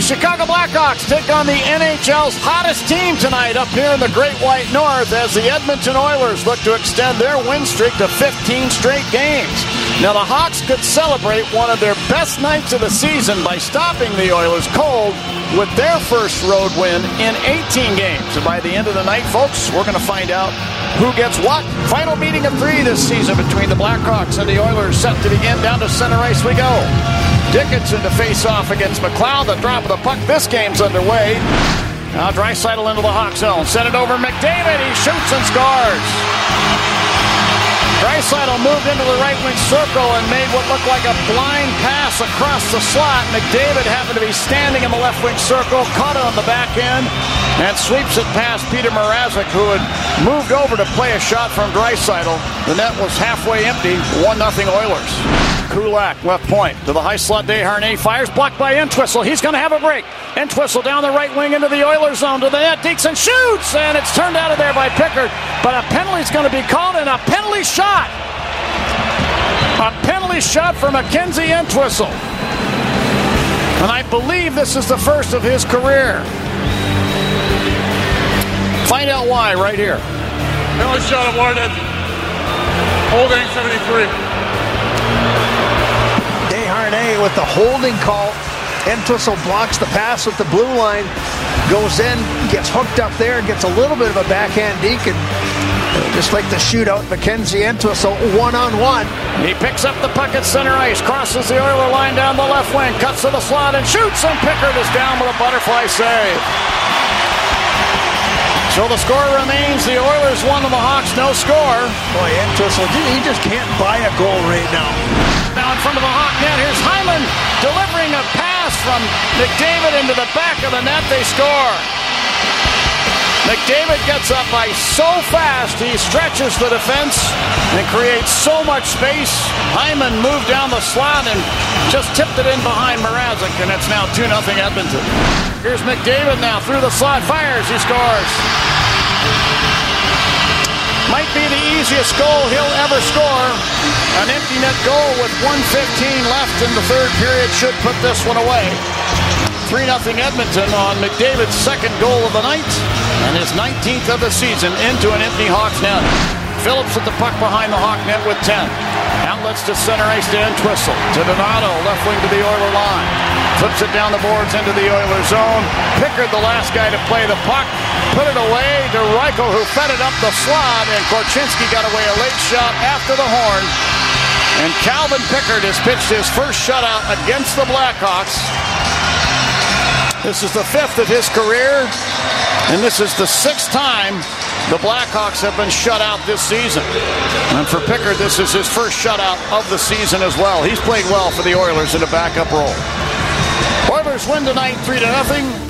Chicago Blackhawks take on the NHL's hottest team tonight up here in the Great White North as the Edmonton Oilers look to extend their win streak to 15 straight games. Now, the Hawks could celebrate one of their best nights of the season by stopping the Oilers cold with their first road win in 18 games. And by the end of the night, folks, we're going to find out who gets what. Final meeting of three this season between the Blackhawks and the Oilers set to begin. Down to center ice we go. Dickinson to face off against McLeod. The drop of the puck. This game's underway. Now Draisaitl into the Hawk zone. Send it over McDavid. He shoots and scores. Draisaitl moved into the right wing circle and made what looked like a blind pass across the slot. McDavid happened to be standing in the left wing circle, caught it on the back end, and sweeps it past Peter Mrazek, who had moved over to play a shot from Draisaitl. The net was halfway empty, 1 0 Oilers. Kulak, left point to the high slot. Desharnais fires, blocked by Entwistle. He's going to have a break. Entwistle down the right wing into the Oilers zone to the net. Dixon shoots, and it's turned out of there by Pickard. But a penalty is going to be called, and a penalty shot. A penalty shot for Mackenzie Entwistle. And I believe this is the first of his career. Find out why right here. Penalty shot awarded. Holding 73. Desharnais with the holding call. Entwistle blocks the pass with the blue line, goes in, gets hooked up there, gets a little bit of a backhand deke, and just like the shootout, Mackenzie Entwistle one on one. He picks up the puck at center ice, crosses the Oiler line down the left wing, cuts to the slot and shoots, and Pickard is down with a butterfly save. So the score remains the Oilers won and the Hawks no score. Boy, Entwistle, he just can't buy a goal right now. Now in front of the Hawk net, here's Hyman delivering a pass from McDavid into the back of the net. They score. McDavid gets up by so fast, he stretches the defense and creates so much space. Hyman moved down the slot and just tipped it in behind Mrazek, and it's now 2 0 Edmonton. Here's McDavid now through the slot, fires, he scores. Easiest goal he'll ever score. An empty net goal with 115 left in the third period should put this one away. 3 0 Edmonton on McDavid's second goal of the night and his 19th of the season into an empty Hawks net. Phillips with the puck behind the Hawk net with 10. Outlets to center ice to Entwistle. To Donato, left wing to the Oiler line. Flips it down the boards into the Oiler zone. Pickard, the last guy to play the puck. Put it away to Reichel, who fed it up the slot, and Korchinski got away a late shot after the horn. And Calvin Pickard has pitched his first shutout against the Blackhawks. This is the fifth of his career, and this is the sixth time the Blackhawks have been shut out this season. And for Pickard, this is his first shutout of the season as well. He's played well for the Oilers in a backup role. Oilers win tonight 3 to nothing.